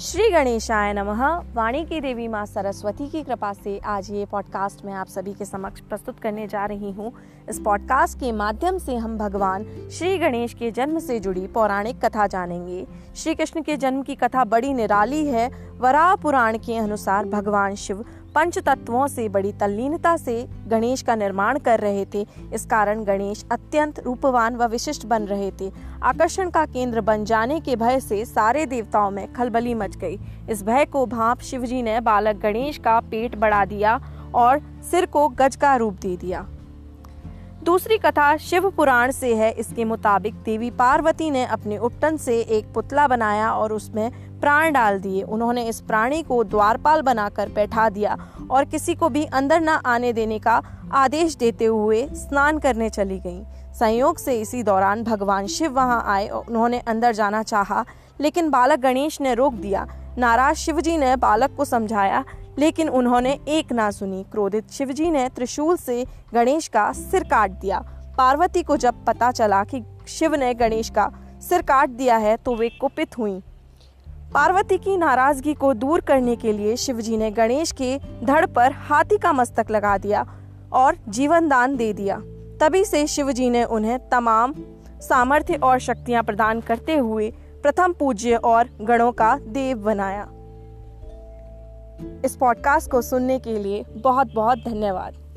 श्री गणेशाय नमः। वाणी की देवी माँ सरस्वती की कृपा से आज ये पॉडकास्ट मैं आप सभी के समक्ष प्रस्तुत करने जा रही हूँ। इस पॉडकास्ट के माध्यम से हम भगवान श्री गणेश के जन्म से जुड़ी पौराणिक कथा जानेंगे। श्री कृष्ण के जन्म की कथा बड़ी निराली है। वराह पुराण के अनुसार भगवान शिव पंच तत्वों से, बड़ी तल्लीनता से गणेश का निर्माण कर रहे थे। इस कारण गणेश अत्यंत रूपवान व विशिष्ट बन रहे थे। आकर्षण का केंद्र बन जाने के भय से सारे देवताओं में खलबली मच गई। इस भय को भाप शिवजी ने बालक गणेश का पेट बढ़ा दिया और सिर को गज का रूप दे दिया। दूसरी कथा शिव पुराण से है। इसके मुताबिक देवी पार्वती ने अपने उपटन से एक पुतला बनाया और उसमें प्राण डाल दिए। उन्होंने इस प्राणी को द्वारपाल बनाकर बैठा दिया और किसी को भी अंदर न आने देने का आदेश देते हुए स्नान करने चली गईं। संयोग से इसी दौरान भगवान शिव वहाँ आए और उन्होंने अंदर जाना चाहा, लेकिन बालक गणेश ने रोक दिया। नाराज़ शिवजी ने बालक को समझाया लेकिन उन्होंने एक ना सुनी। क्रोधित शिवजी ने त्रिशूल से गणेश का सिर काट दिया। पार्वती को जब पता चला कि शिव ने गणेश का सिर काट दिया है तो वे कुपित हुई। पार्वती की नाराज़गी को दूर करने के लिए शिवजी ने गणेश के धड़ पर हाथी का मस्तक लगा दिया और जीवन दान दे दिया। तभी से शिवजी ने उन्हें तमाम सामर्थ्य और शक्तियाँ प्रदान करते हुए प्रथम पूज्य और गणों का देव बनाया। इस पॉडकास्ट को सुनने के लिए बहुत बहुत धन्यवाद।